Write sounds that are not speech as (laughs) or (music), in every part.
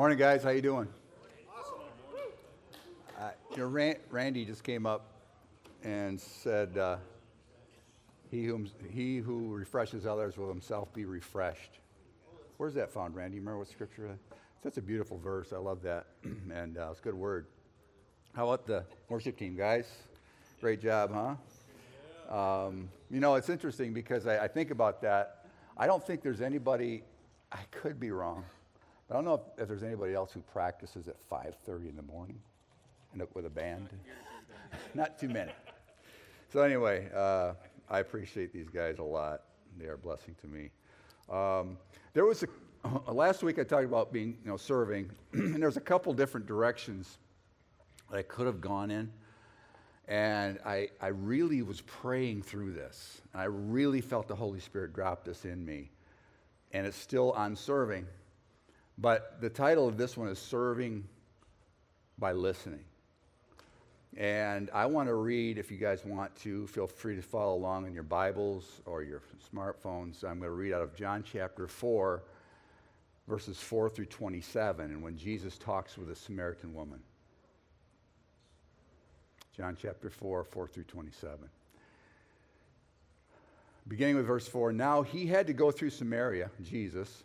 Morning, guys. How you doing? Uh, you know, Ran- Randy just came up and said, uh, he, whom, "He who refreshes others will himself be refreshed." Where's that found, Randy? Remember what scripture? that- That's a beautiful verse. I love that, (clears throat) and uh, it's a good word. How about the worship team, guys? Great job, huh? Um, you know, it's interesting because I, I think about that. I don't think there's anybody. I could be wrong. I don't know if, if there's anybody else who practices at 5:30 in the morning, and up with a band. Not too many. So anyway, uh, I appreciate these guys a lot. They are a blessing to me. Um, there was a last week I talked about being, you know, serving, (clears throat) and there's a couple different directions that I could have gone in. And I, I really was praying through this. I really felt the Holy Spirit drop this in me. And it's still on serving. But the title of this one is Serving by Listening. And I want to read, if you guys want to, feel free to follow along in your Bibles or your smartphones. I'm going to read out of John chapter 4, verses 4 through 27, and when Jesus talks with a Samaritan woman. John chapter 4, 4 through 27. Beginning with verse 4 Now he had to go through Samaria, Jesus.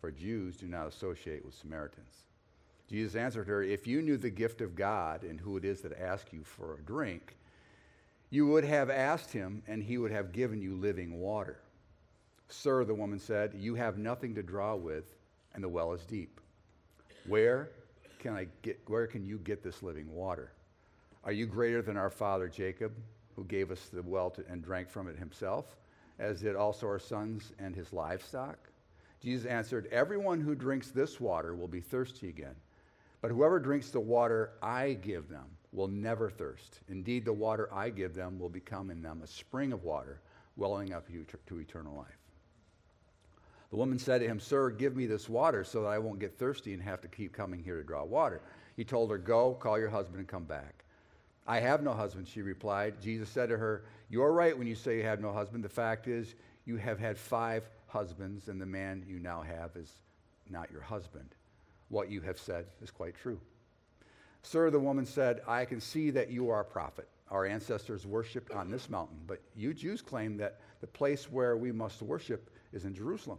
For Jews do not associate with Samaritans. Jesus answered her, If you knew the gift of God and who it is that asks you for a drink, you would have asked him, and he would have given you living water. Sir, the woman said, You have nothing to draw with, and the well is deep. Where can I get where can you get this living water? Are you greater than our father Jacob, who gave us the well to, and drank from it himself, as did also our sons and his livestock? Jesus answered, Everyone who drinks this water will be thirsty again. But whoever drinks the water I give them will never thirst. Indeed, the water I give them will become in them a spring of water welling up to eternal life. The woman said to him, Sir, give me this water so that I won't get thirsty and have to keep coming here to draw water. He told her, Go, call your husband and come back. I have no husband, she replied. Jesus said to her, You are right when you say you have no husband. The fact is, you have had five husbands, and the man you now have is not your husband. What you have said is quite true. Sir, the woman said, I can see that you are a prophet. Our ancestors worshiped on this mountain, but you Jews claim that the place where we must worship is in Jerusalem.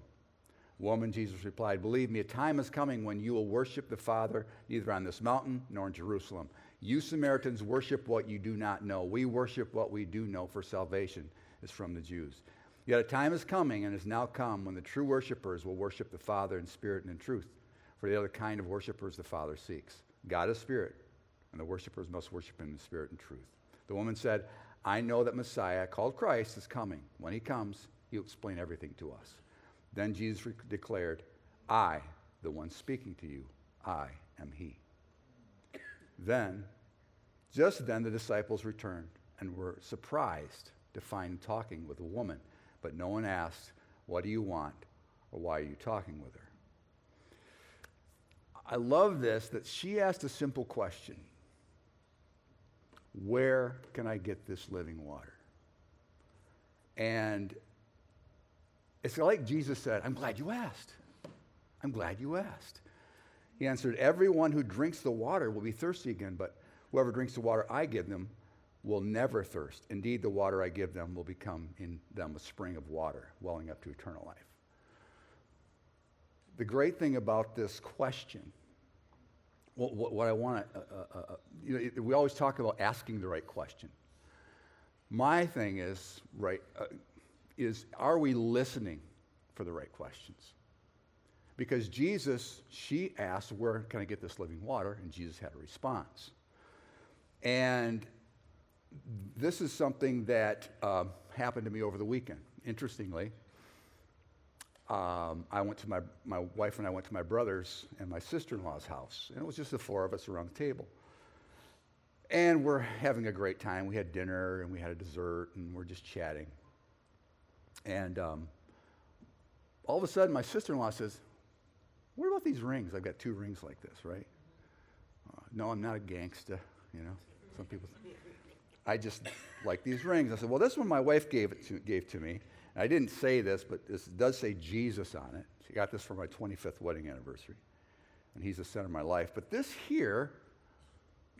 Woman, Jesus replied, Believe me, a time is coming when you will worship the Father neither on this mountain nor in Jerusalem. You Samaritans worship what you do not know. We worship what we do know, for salvation is from the Jews. Yet a time is coming and has now come when the true worshipers will worship the Father in spirit and in truth. For they are the kind of worshipers the Father seeks. God is spirit, and the worshipers must worship him in spirit and truth. The woman said, I know that Messiah, called Christ, is coming. When he comes, he'll explain everything to us. Then Jesus re- declared, I, the one speaking to you, I am he. Then, just then, the disciples returned and were surprised to find talking with a woman. But no one asked, What do you want? or Why are you talking with her? I love this that she asked a simple question Where can I get this living water? And it's like Jesus said, I'm glad you asked. I'm glad you asked. He answered, Everyone who drinks the water will be thirsty again, but whoever drinks the water I give them will never thirst. Indeed, the water I give them will become in them a spring of water, welling up to eternal life. The great thing about this question, what, what, what I want to, uh, uh, uh, you know, we always talk about asking the right question. My thing is, right, uh, is are we listening for the right questions? Because Jesus, she asked, Where can I get this living water? And Jesus had a response. And this is something that uh, happened to me over the weekend. Interestingly, um, I went to my, my wife and I went to my brother's and my sister in law's house. And it was just the four of us around the table. And we're having a great time. We had dinner and we had a dessert and we're just chatting. And um, all of a sudden, my sister in law says, What about these rings? I've got two rings like this, right? Uh, no, I'm not a gangster, you know. Some people, (laughs) I just like these rings. I said, Well, this one my wife gave, it to, gave to me. And I didn't say this, but this does say Jesus on it. She got this for my 25th wedding anniversary. And he's the center of my life. But this here,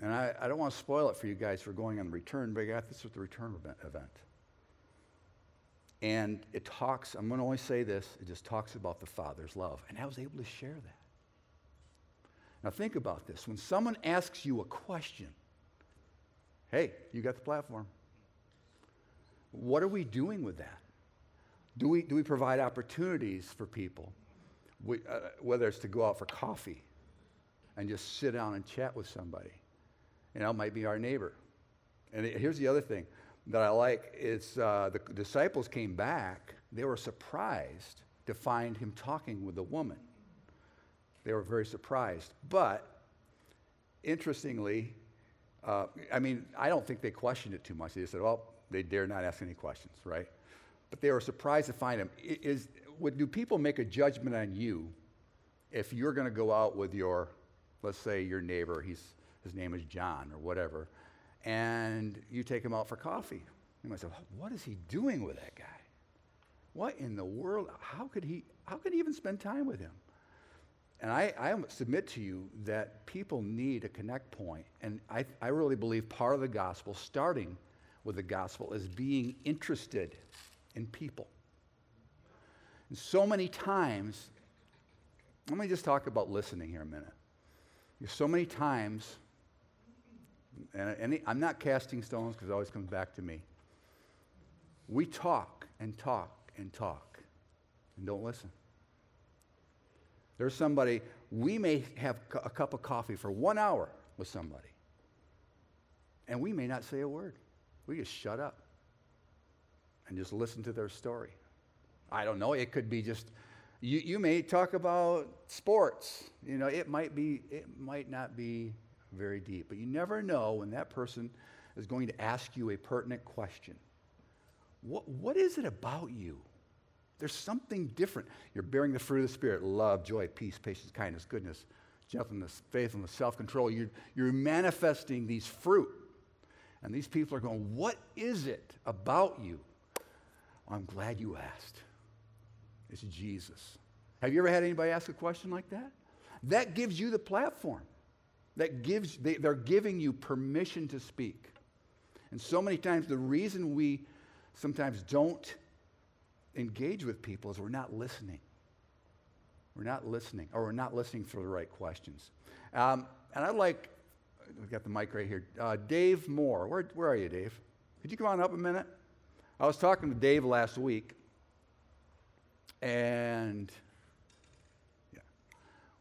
and I, I don't want to spoil it for you guys for going on the return, but I got this with the return event. And it talks, I'm going to only say this, it just talks about the Father's love. And I was able to share that. Now think about this. When someone asks you a question, hey, you got the platform. What are we doing with that? Do we, do we provide opportunities for people, we, uh, whether it's to go out for coffee and just sit down and chat with somebody? You know, it might be our neighbor. And here's the other thing that I like is uh, the disciples came back. They were surprised to find him talking with a woman. They were very surprised. But interestingly, uh, I mean, I don't think they questioned it too much. They said, well, they dare not ask any questions, right? But they were surprised to find him. Is, would, do people make a judgment on you if you're going to go out with your, let's say, your neighbor, he's, his name is John or whatever, and you take him out for coffee. You might say, what is he doing with that guy? What in the world? How could he, how could he even spend time with him? And I, I submit to you that people need a connect point. And I, I really believe part of the gospel, starting with the gospel, is being interested in people. And so many times, let me just talk about listening here a minute. So many times, and any, I'm not casting stones because it always comes back to me. We talk and talk and talk and don't listen. There's somebody, we may have a cup of coffee for one hour with somebody, and we may not say a word. We just shut up and just listen to their story. I don't know, it could be just, you, you may talk about sports. You know, it might be, it might not be very deep. But you never know when that person is going to ask you a pertinent question. What, what is it about you? There's something different. You're bearing the fruit of the Spirit love, joy, peace, patience, kindness, goodness, gentleness, faithfulness, self control. You're, you're manifesting these fruit. And these people are going, What is it about you? I'm glad you asked. It's Jesus. Have you ever had anybody ask a question like that? That gives you the platform that gives, they, they're giving you permission to speak. And so many times, the reason we sometimes don't engage with people is we're not listening. We're not listening, or we're not listening for the right questions. Um, and I'd like, we've got the mic right here. Uh, Dave Moore, where, where are you, Dave? Could you come on up a minute? I was talking to Dave last week, and yeah,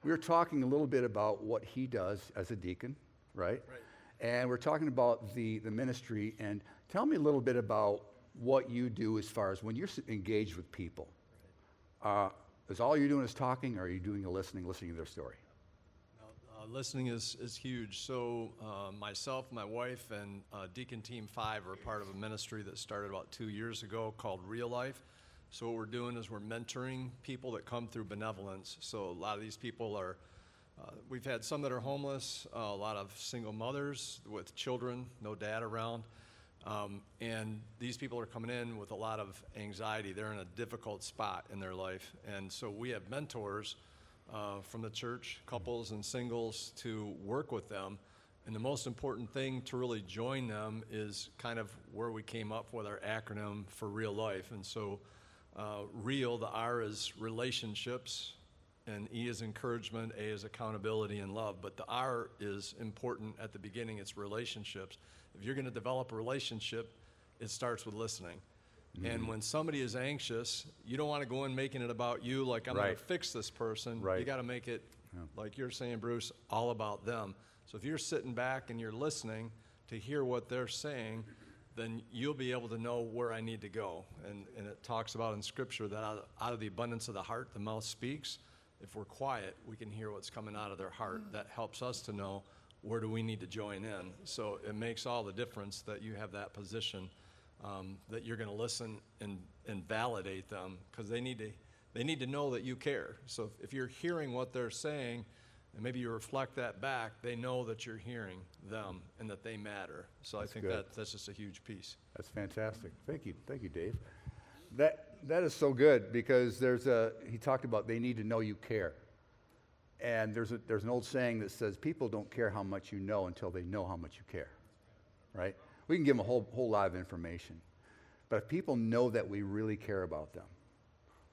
we were talking a little bit about what he does as a deacon, right? Right. And we're talking about the, the ministry. And tell me a little bit about what you do as far as when you're engaged with people. Uh, is all you're doing is talking, or are you doing a listening, listening to their story? Uh, listening is, is huge. So, uh, myself, my wife, and uh, Deacon Team 5 are part of a ministry that started about two years ago called Real Life. So what we're doing is we're mentoring people that come through benevolence. So a lot of these people are, uh, we've had some that are homeless, uh, a lot of single mothers with children, no dad around. Um, and these people are coming in with a lot of anxiety. They're in a difficult spot in their life. And so we have mentors uh, from the church, couples and singles, to work with them. And the most important thing to really join them is kind of where we came up with our acronym for real life. And so uh, real, the R is relationships, and E is encouragement, A is accountability and love. But the R is important at the beginning, it's relationships. If you're going to develop a relationship, it starts with listening. Mm-hmm. And when somebody is anxious, you don't want to go in making it about you, like I'm right. going to fix this person. Right. You got to make it, yeah. like you're saying, Bruce, all about them. So if you're sitting back and you're listening to hear what they're saying, then you'll be able to know where I need to go. And, and it talks about in Scripture that out, out of the abundance of the heart, the mouth speaks. If we're quiet, we can hear what's coming out of their heart. That helps us to know where do we need to join in. So it makes all the difference that you have that position, um, that you're going to listen and, and validate them because they need to they need to know that you care. So if, if you're hearing what they're saying, and maybe you reflect that back, they know that you're hearing them and that they matter. So That's I think good. that that's just a huge piece. That's fantastic. Thank you. Thank you, Dave. That, that is so good because there's a, he talked about they need to know you care. And there's, a, there's an old saying that says people don't care how much you know until they know how much you care, right? We can give them a whole, whole lot of information. But if people know that we really care about them,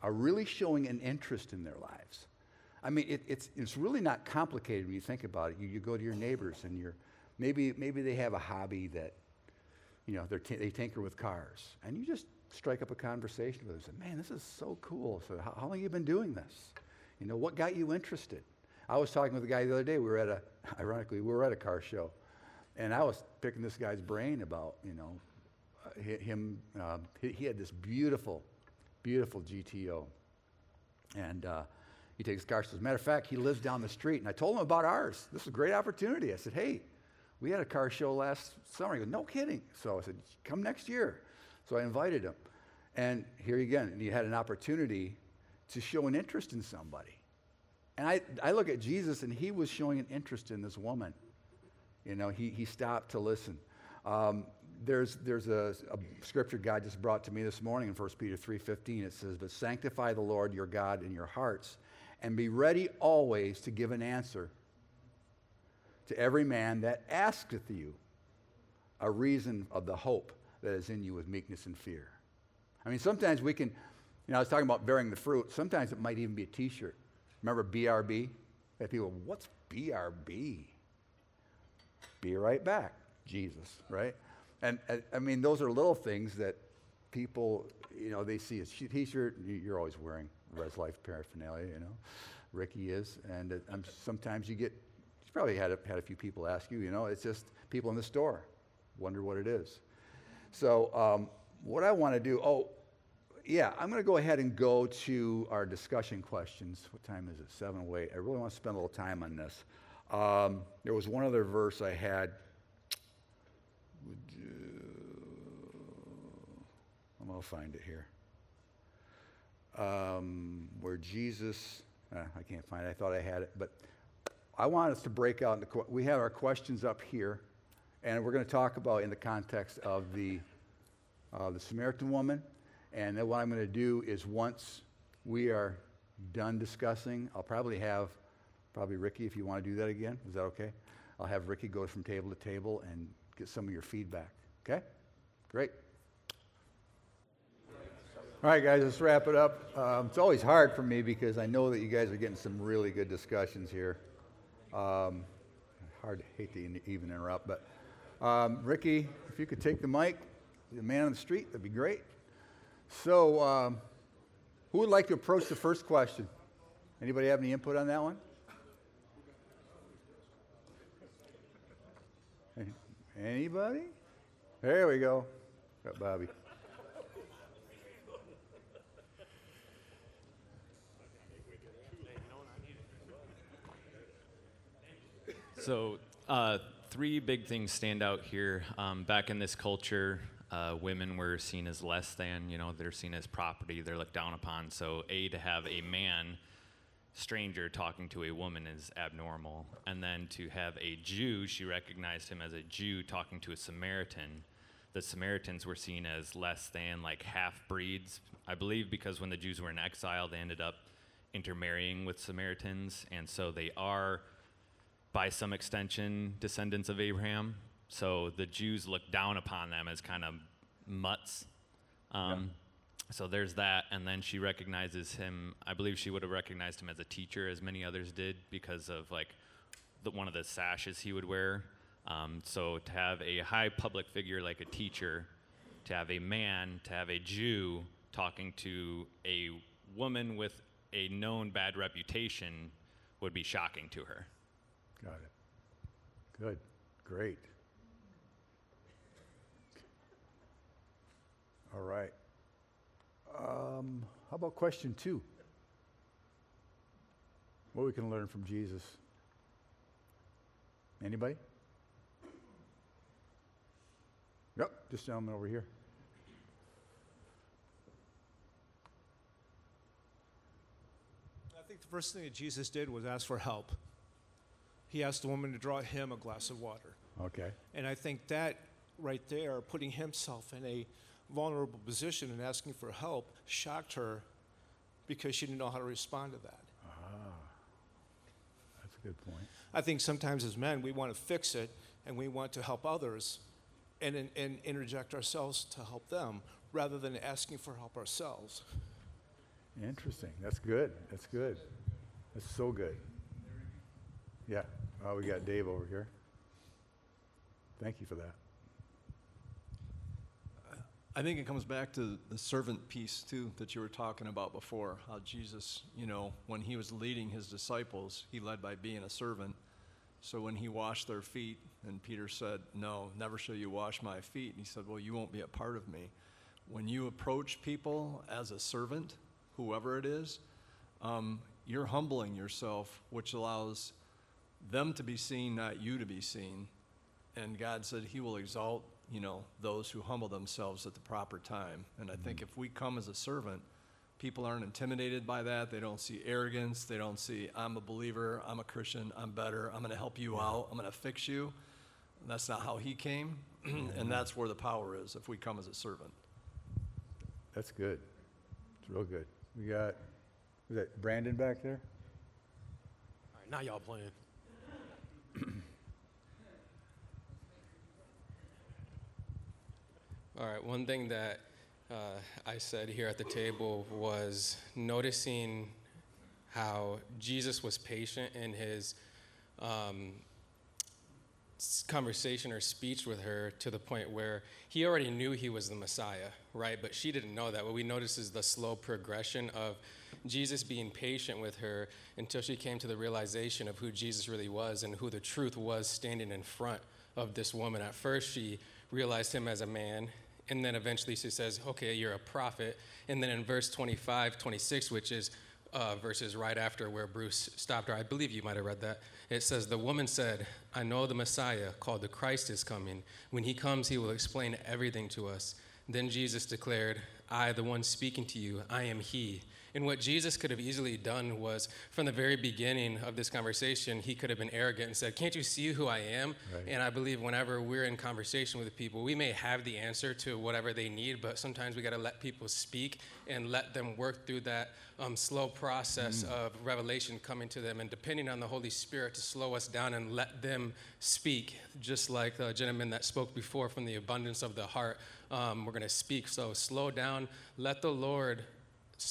are really showing an interest in their lives. I mean, it, it's, it's really not complicated when you think about it. You, you go to your neighbors and you're, maybe, maybe they have a hobby that you know, t- they tinker with cars. And you just strike up a conversation with them. Say, man, this is so cool. So how, how long have you been doing this? You know, what got you interested? I was talking with a guy the other day. We were at a, (laughs) ironically, we were at a car show. And I was picking this guy's brain about, you know, uh, him, uh, he, he had this beautiful, beautiful GTO. And uh, he takes cars. As a matter of fact, he lives down the street. And I told him about ours. This is a great opportunity. I said, hey, we had a car show last summer. He goes, no kidding. So I said, come next year. So I invited him. And here again, he had an opportunity to show an interest in somebody. And I, I look at Jesus, and he was showing an interest in this woman. You know, he, he stopped to listen. Um, there's there's a, a scripture God just brought to me this morning in 1 Peter 3.15. It says, But sanctify the Lord your God in your hearts, and be ready always to give an answer to every man that asketh you a reason of the hope that is in you with meekness and fear. I mean, sometimes we can, you know, I was talking about bearing the fruit. Sometimes it might even be a t shirt. Remember BRB? That people, what's BRB? Be right back, Jesus, right? And I mean, those are little things that people, you know, they see a t shirt, you're always wearing Res Life paraphernalia, you know. Ricky is. And sometimes you get, you probably had a, had a few people ask you, you know, it's just people in the store wonder what it is. So, um, what I want to do, oh, yeah, I'm going to go ahead and go to our discussion questions. What time is it? 708. I really want to spend a little time on this. Um, there was one other verse I had. I'm going to find it here. Um, where Jesus, uh, I can't find it. I thought I had it, but I want us to break out into. We have our questions up here, and we're going to talk about in the context of the uh, the Samaritan woman. And then what I'm going to do is once we are done discussing, I'll probably have, probably Ricky, if you want to do that again. Is that okay? I'll have Ricky go from table to table and get some of your feedback. Okay? Great. All right, guys, let's wrap it up. Um, it's always hard for me because I know that you guys are getting some really good discussions here. Um, hard to hate to even interrupt, but um, Ricky, if you could take the mic, the man on the street, that'd be great. So, um, who would like to approach the first question? Anybody have any input on that one? Anybody? There we go. Got Bobby. So, uh, three big things stand out here. Um, back in this culture, uh, women were seen as less than, you know, they're seen as property, they're looked down upon. So, A, to have a man, stranger, talking to a woman is abnormal. And then to have a Jew, she recognized him as a Jew talking to a Samaritan. The Samaritans were seen as less than, like half breeds, I believe, because when the Jews were in exile, they ended up intermarrying with Samaritans. And so they are by some extension, descendants of Abraham. So the Jews look down upon them as kind of mutts. Um, So there's that. And then she recognizes him. I believe she would have recognized him as a teacher, as many others did, because of like the, one of the sashes he would wear. Um, so to have a high public figure like a teacher, to have a man, to have a Jew talking to a woman with a known bad reputation would be shocking to her. Got it. Good. Great. All right. Um, how about question two? What we can learn from Jesus? Anybody? Yep, this gentleman over here. I think the first thing that Jesus did was ask for help. He asked the woman to draw him a glass of water. Okay. And I think that right there, putting himself in a vulnerable position and asking for help, shocked her because she didn't know how to respond to that. Ah, that's a good point. I think sometimes as men, we want to fix it and we want to help others and, and, and interject ourselves to help them rather than asking for help ourselves. Interesting. That's good. That's good. That's so good. Yeah. Oh, we got Dave over here. Thank you for that. I think it comes back to the servant piece too that you were talking about before. How Jesus, you know, when he was leading his disciples, he led by being a servant. So when he washed their feet, and Peter said, No, never shall you wash my feet. And he said, Well, you won't be a part of me. When you approach people as a servant, whoever it is, um, you're humbling yourself, which allows them to be seen, not you to be seen. And God said He will exalt, you know, those who humble themselves at the proper time. And I think mm-hmm. if we come as a servant, people aren't intimidated by that. They don't see arrogance. They don't see, I'm a believer, I'm a Christian, I'm better, I'm going to help you out, I'm going to fix you. That's not how He came. (clears throat) and that's where the power is if we come as a servant. That's good. It's real good. We got, was that Brandon back there? All right, now y'all playing. All right, one thing that uh, I said here at the table was noticing how Jesus was patient in his um, conversation or speech with her to the point where he already knew he was the Messiah, right? But she didn't know that. What we notice is the slow progression of Jesus being patient with her until she came to the realization of who Jesus really was and who the truth was standing in front of this woman. At first, she realized him as a man. And then eventually she says, Okay, you're a prophet. And then in verse 25, 26, which is uh, verses right after where Bruce stopped her. I believe you might have read that. It says, The woman said, I know the Messiah, called the Christ, is coming. When he comes, he will explain everything to us. Then Jesus declared, I, the one speaking to you, I am he. And what Jesus could have easily done was, from the very beginning of this conversation, he could have been arrogant and said, Can't you see who I am? Right. And I believe whenever we're in conversation with people, we may have the answer to whatever they need, but sometimes we got to let people speak and let them work through that um, slow process of revelation coming to them, and depending on the Holy Spirit to slow us down and let them speak, just like the gentleman that spoke before from the abundance of the heart. Um, we're going to speak. So slow down, let the Lord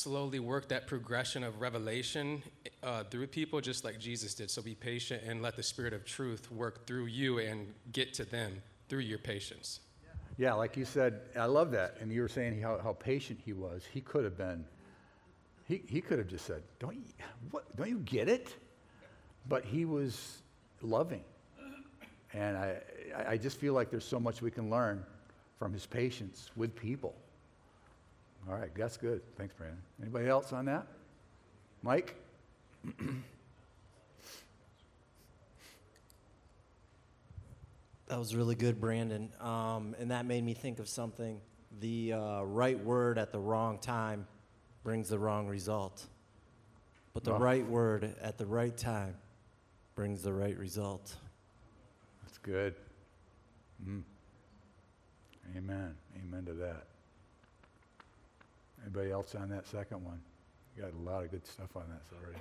slowly work that progression of revelation uh, through people just like Jesus did. So be patient and let the Spirit of truth work through you and get to them through your patience. Yeah, like you said, I love that. And you were saying how, how patient he was. He could have been, he, he could have just said, don't you, what, don't you get it? But he was loving. And I, I- I just feel like there's so much we can learn from his patience with people. All right, that's good. Thanks, Brandon. Anybody else on that? Mike? That was really good, Brandon. Um, and that made me think of something. The uh, right word at the wrong time brings the wrong result. But the Oh. right word at the right time brings the right result. That's good. Mm. Amen. Amen to that. Anybody else on that second one? You got a lot of good stuff on that already.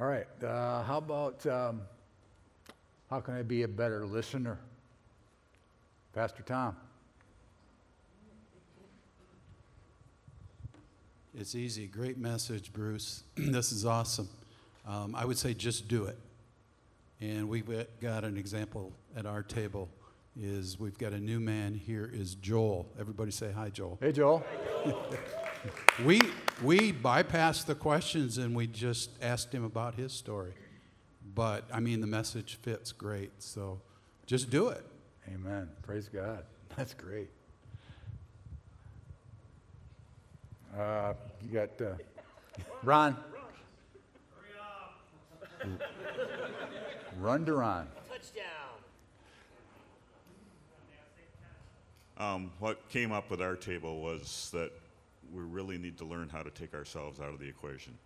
All right. Uh, how about um, how can I be a better listener? Pastor Tom. It's easy. Great message, Bruce. (clears throat) this is awesome. Um, I would say just do it. And we've got an example at our table. Is we've got a new man here. Is Joel? Everybody say hi, Joel. Hey, Joel. (laughs) We we bypassed the questions and we just asked him about his story. But I mean, the message fits great. So just do it. Amen. Praise God. (laughs) That's great. Uh, you got uh, Ron. Run to Ron. Um, what came up with our table was that we really need to learn how to take ourselves out of the equation.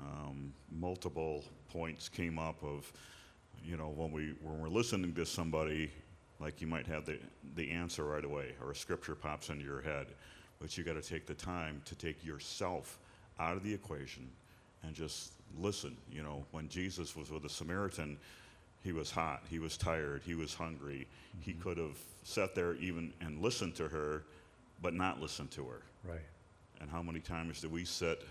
Um, multiple points came up of, you know, when we when we're listening to somebody, like you might have the the answer right away, or a scripture pops into your head, but you got to take the time to take yourself out of the equation and just listen. You know, when Jesus was with the Samaritan, he was hot, he was tired, he was hungry. He mm-hmm. could have sat there even and listened to her, but not listened to her. Right. And how many times do we sit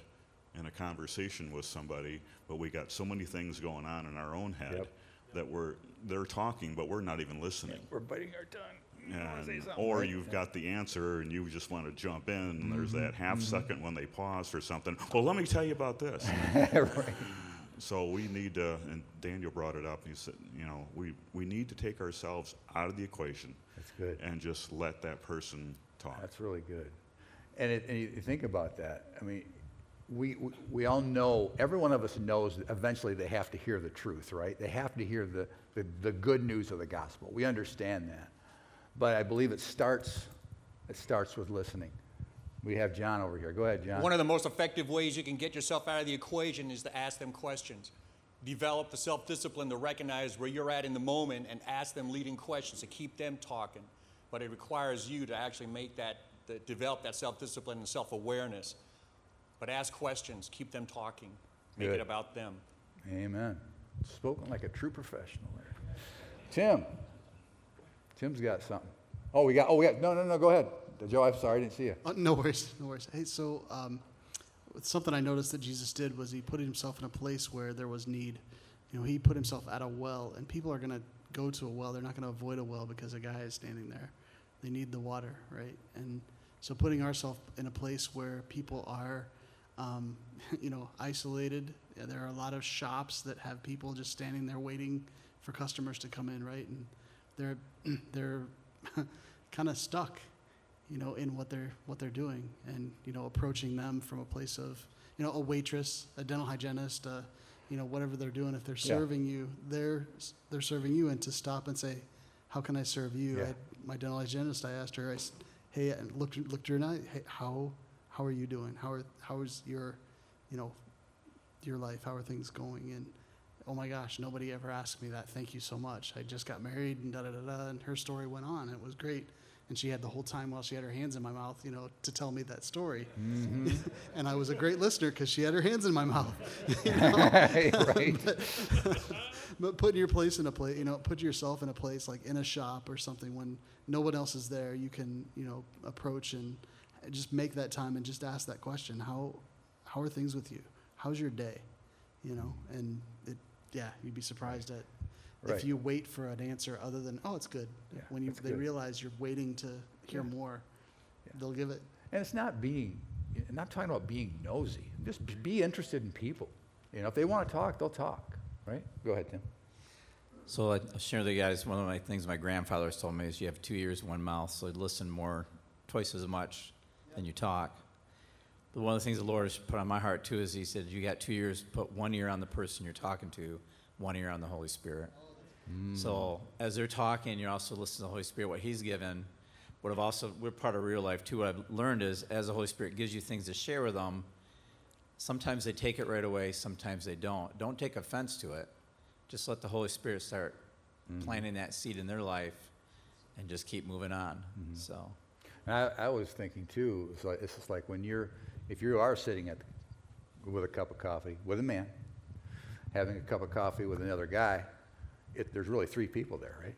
in a conversation with somebody, but we got so many things going on in our own head Yep. that we're they're talking, but we're not even listening. We're biting our tongue. And, or you've got the answer and you just want to jump in, and there's mm-hmm. that half mm-hmm. second when they pause for something. Well, let me tell you about this. (laughs) right. So we need to, and Daniel brought it up. And he said, you know, we, we need to take ourselves out of the equation That's good. and just let that person talk. That's really good. And, it, and you think about that. I mean, we, we, we all know, every one of us knows that eventually they have to hear the truth, right? They have to hear the, the, the good news of the gospel. We understand that. But I believe it starts, it starts with listening. We have John over here. Go ahead, John. One of the most effective ways you can get yourself out of the equation is to ask them questions. Develop the self discipline to recognize where you're at in the moment and ask them leading questions to keep them talking. But it requires you to actually make that, to develop that self discipline and self awareness. But ask questions, keep them talking, make Good. it about them. Amen. Spoken like a true professional there. Tim. Tim's got something. Oh, we got, oh, we got, no, no, no, go ahead. Joe, I'm sorry, I didn't see you. Uh, no worries, no worries. Hey, so um, something I noticed that Jesus did was he put himself in a place where there was need. You know, he put himself at a well, and people are going to go to a well. They're not going to avoid a well because a guy is standing there. They need the water, right? And so putting ourselves in a place where people are, um, (laughs) you know, isolated. There are a lot of shops that have people just standing there waiting for customers to come in, right? And they're (clears throat) they're (laughs) kind of stuck you know, in what they're what they're doing, and you know, approaching them from a place of, you know, a waitress, a dental hygienist, uh, you know, whatever they're doing. If they're Yeah. serving you, they're they're serving you, and to stop and say, "How can I serve you?" Yeah. I, my dental hygienist, I asked her, I said, "Hey," and looked looked her in eye, "Hey, how how are you doing? How are how is your, you know, your life? How are things going?" And oh my gosh, nobody ever asked me that. Thank you so much. I just got married and da da da da, and her story went on. It was great. And she had the whole time while she had her hands in my mouth, you know, to tell me that story. Mm-hmm. (laughs) and I was a great listener because she had her hands in my mouth. (laughs) you (laughs) know? right. but putting your place in a place, you know, put yourself in a place like in a shop or something when no one else is there, you can, you know, approach and just make that time and just ask that question. How, how are things with you? How's your day? You know, and it, yeah, you'd be surprised at Right. if you wait for an answer other than, oh, it's good. Yeah, when you, that's they good. realize you're waiting to hear Yeah. more, Yeah. they'll give it. And it's not being, I'm not talking about being nosy. Just b- be interested in people. You know, if they want to talk, they'll talk, right? Go ahead, Tim. So I- I'll share with you guys, one of my things my grandfather has told me is you have two ears, one mouth, so listen more, twice as much than you talk. But one of the things the Lord has put on my heart too is he said, you got two ears, put one ear on the person you're talking to, one ear on the Holy Spirit. Mm. So as they're talking, you're also listening to the Holy Spirit, what he's given. What I've also, we're part of real life too. What I've learned is as the Holy Spirit gives you things to share with them, sometimes they take it right away, sometimes they don't. Don't take offense to it. Just let the Holy Spirit start mm-hmm. planting that seed in their life and just keep moving on. Mm-hmm. So, I, I was thinking too, it's like, it's just like when you're, if you are sitting at, with a cup of coffee with a man, having a cup of coffee with another guy, it, there's really three people there, right?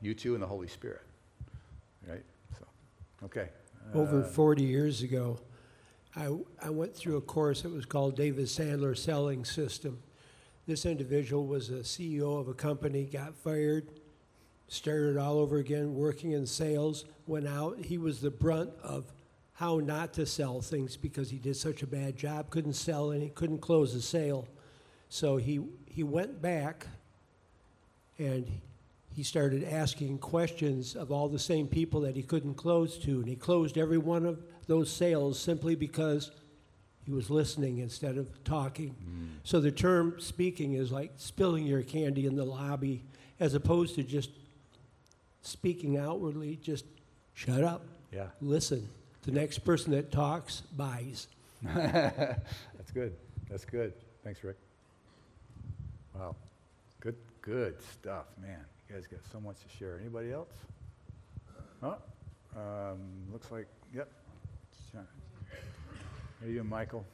You two and the Holy Spirit, right? So, okay. Over Uh, 40 years ago, I, I went through a course that was called David Sandler Selling System. This individual was a CEO of a company, got fired, started all over again, working in sales, went out. He was the brunt of how not to sell things because he did such a bad job, couldn't sell any, couldn't close a sale. So he, he went back and he started asking questions of all the same people that he couldn't close to. And he closed every one of those sales simply because he was listening instead of talking. Mm. So the term speaking is like spilling your candy in the lobby as opposed to just speaking outwardly, just shut up, Yeah. listen. The next person that talks buys. (laughs) That's good. That's good. Thanks, Rick. Wow. Good, stuff, man. You guys got so much to share. Anybody else? Oh, um, looks like, yep. Are you, Michael?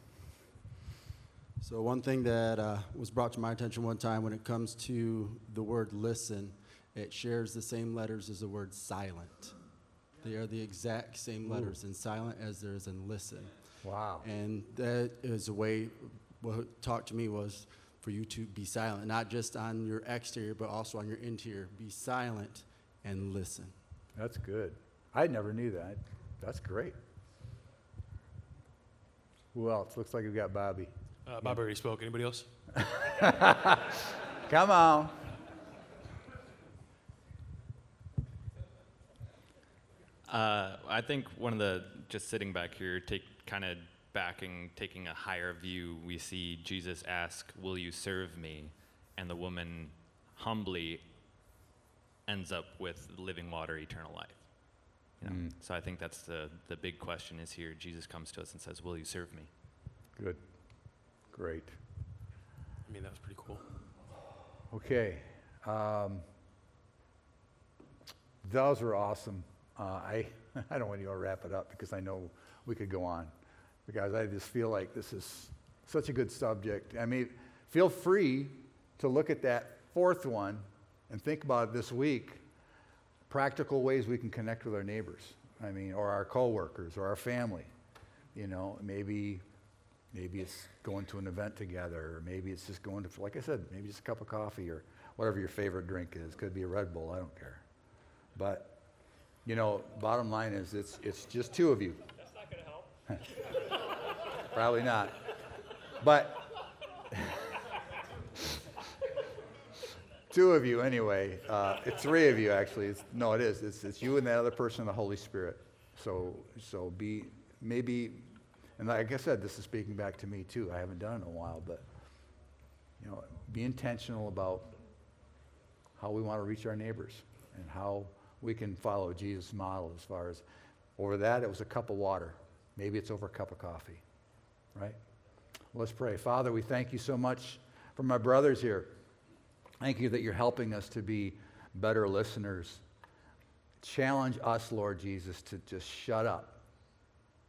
So, one thing that uh, was brought to my attention one time when it comes to the word listen, it shares the same letters as the word silent. They are the exact same letters in silent as there is in listen. Wow. And that is a way, what talked to me was for you to be silent, not just on your exterior, but also on your interior. Be silent and listen. That's good. I never knew that. That's great. Who else? Looks like we've got Bobby. Uh, Bob already spoke. Anybody else? (laughs) Come on. Uh, I think one of the just sitting back here, take kind of backing, taking a higher view. We see Jesus ask, "Will you serve me?" And the woman humbly ends up with living water, eternal life. You know? Mm. So I think that's the the big question is here. Jesus comes to us and says, "Will you serve me?" Good. Great. I mean, that was pretty cool. Okay. Um, those were awesome. Uh, I, (laughs) I don't want you to wrap it up because I know we could go on. Because I just feel like this is such a good subject. I mean, feel free to look at that fourth one and think about this week. Practical ways we can connect with our neighbors. I mean, or our coworkers or our family. You know, maybe Maybe it's going to an event together, or maybe it's just going to, like I said, maybe just a cup of coffee or whatever your favorite drink is. Could be a Red Bull, I don't care. But, you know, bottom line is it's, it's just two of you. That's not going to help. (laughs) Probably not. But, (laughs) two of you anyway. Uh, it's three of you actually. It's, no, it is. It's, it's you and that other person, the Holy Spirit. So, so be maybe and like I said, this is speaking back to me too. I haven't done it in a while, but you know, be intentional about how we want to reach our neighbors and how we can follow Jesus' model as far as over that it was a cup of water. Maybe it's over a cup of coffee. Right? Let's pray. Father, we thank you so much for my brothers here. Thank you that you're helping us to be better listeners. Challenge us, Lord Jesus, to just shut up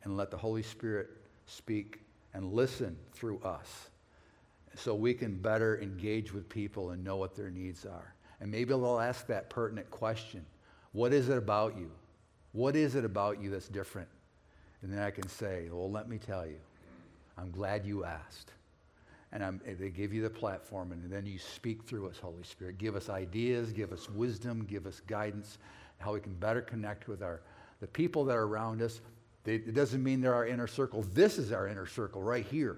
and let the Holy Spirit speak and listen through us so we can better engage with people and know what their needs are. And maybe they'll ask that pertinent question What is it about you? What is it about you that's different? And then I can say, Well, let me tell you, I'm glad you asked. And I'm, they give you the platform, and then you speak through us, Holy Spirit. Give us ideas, give us wisdom, give us guidance, how we can better connect with our, the people that are around us, they, it doesn't mean they're our inner circle. This is our inner circle right here.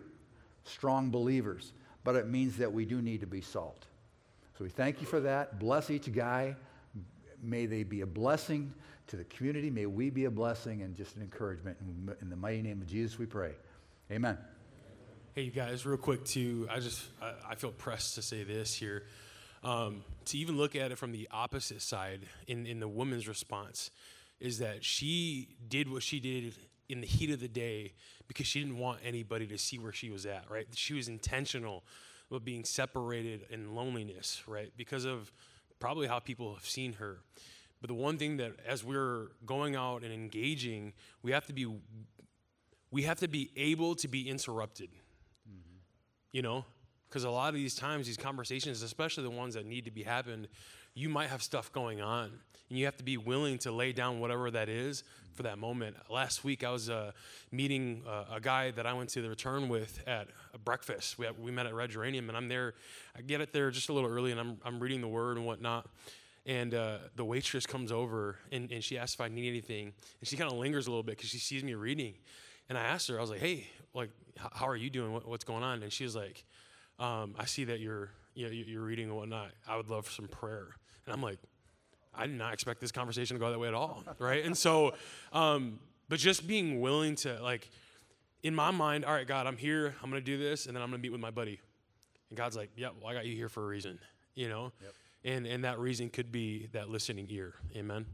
Strong believers. But it means that we do need to be salt. So we thank you for that. Bless each guy. May they be a blessing to the community. May we be a blessing and just an encouragement. In, the mighty name of Jesus, we pray. Amen. Hey, you guys, real quick, too. I just I, I feel pressed to say this here. Um, to even look at it from the opposite side in, in the woman's response is that she did what she did in the heat of the day because she didn't want anybody to see where she was at, right? She was intentional about being separated in loneliness, right? Because of probably how people have seen her. But the one thing that as we're going out and engaging, we have to be we have to be able to be interrupted. Mm-hmm. You know, because a lot of these times these conversations, especially the ones that need to be happened, you might have stuff going on and you have to be willing to lay down whatever that is for that moment. Last week, I was uh, meeting uh, a guy that I went to the return with at a breakfast. We, we met at Red Geranium, and I'm there. I get it there just a little early, and I'm, I'm reading the word and whatnot. And uh, the waitress comes over, and, and she asks if I need anything. And she kind of lingers a little bit because she sees me reading. And I asked her, I was like, hey, like, how are you doing? What, what's going on? And she was like, um, I see that you're, you know, you're reading and whatnot. I would love some prayer. And I'm like, I did not expect this conversation to go that way at all, right? And so, um, but just being willing to like, in my mind, all right, God, I'm here. I'm gonna do this, and then I'm gonna meet with my buddy. And God's like, yeah, well, I got you here for a reason, you know. And and that reason could be that listening ear. Amen.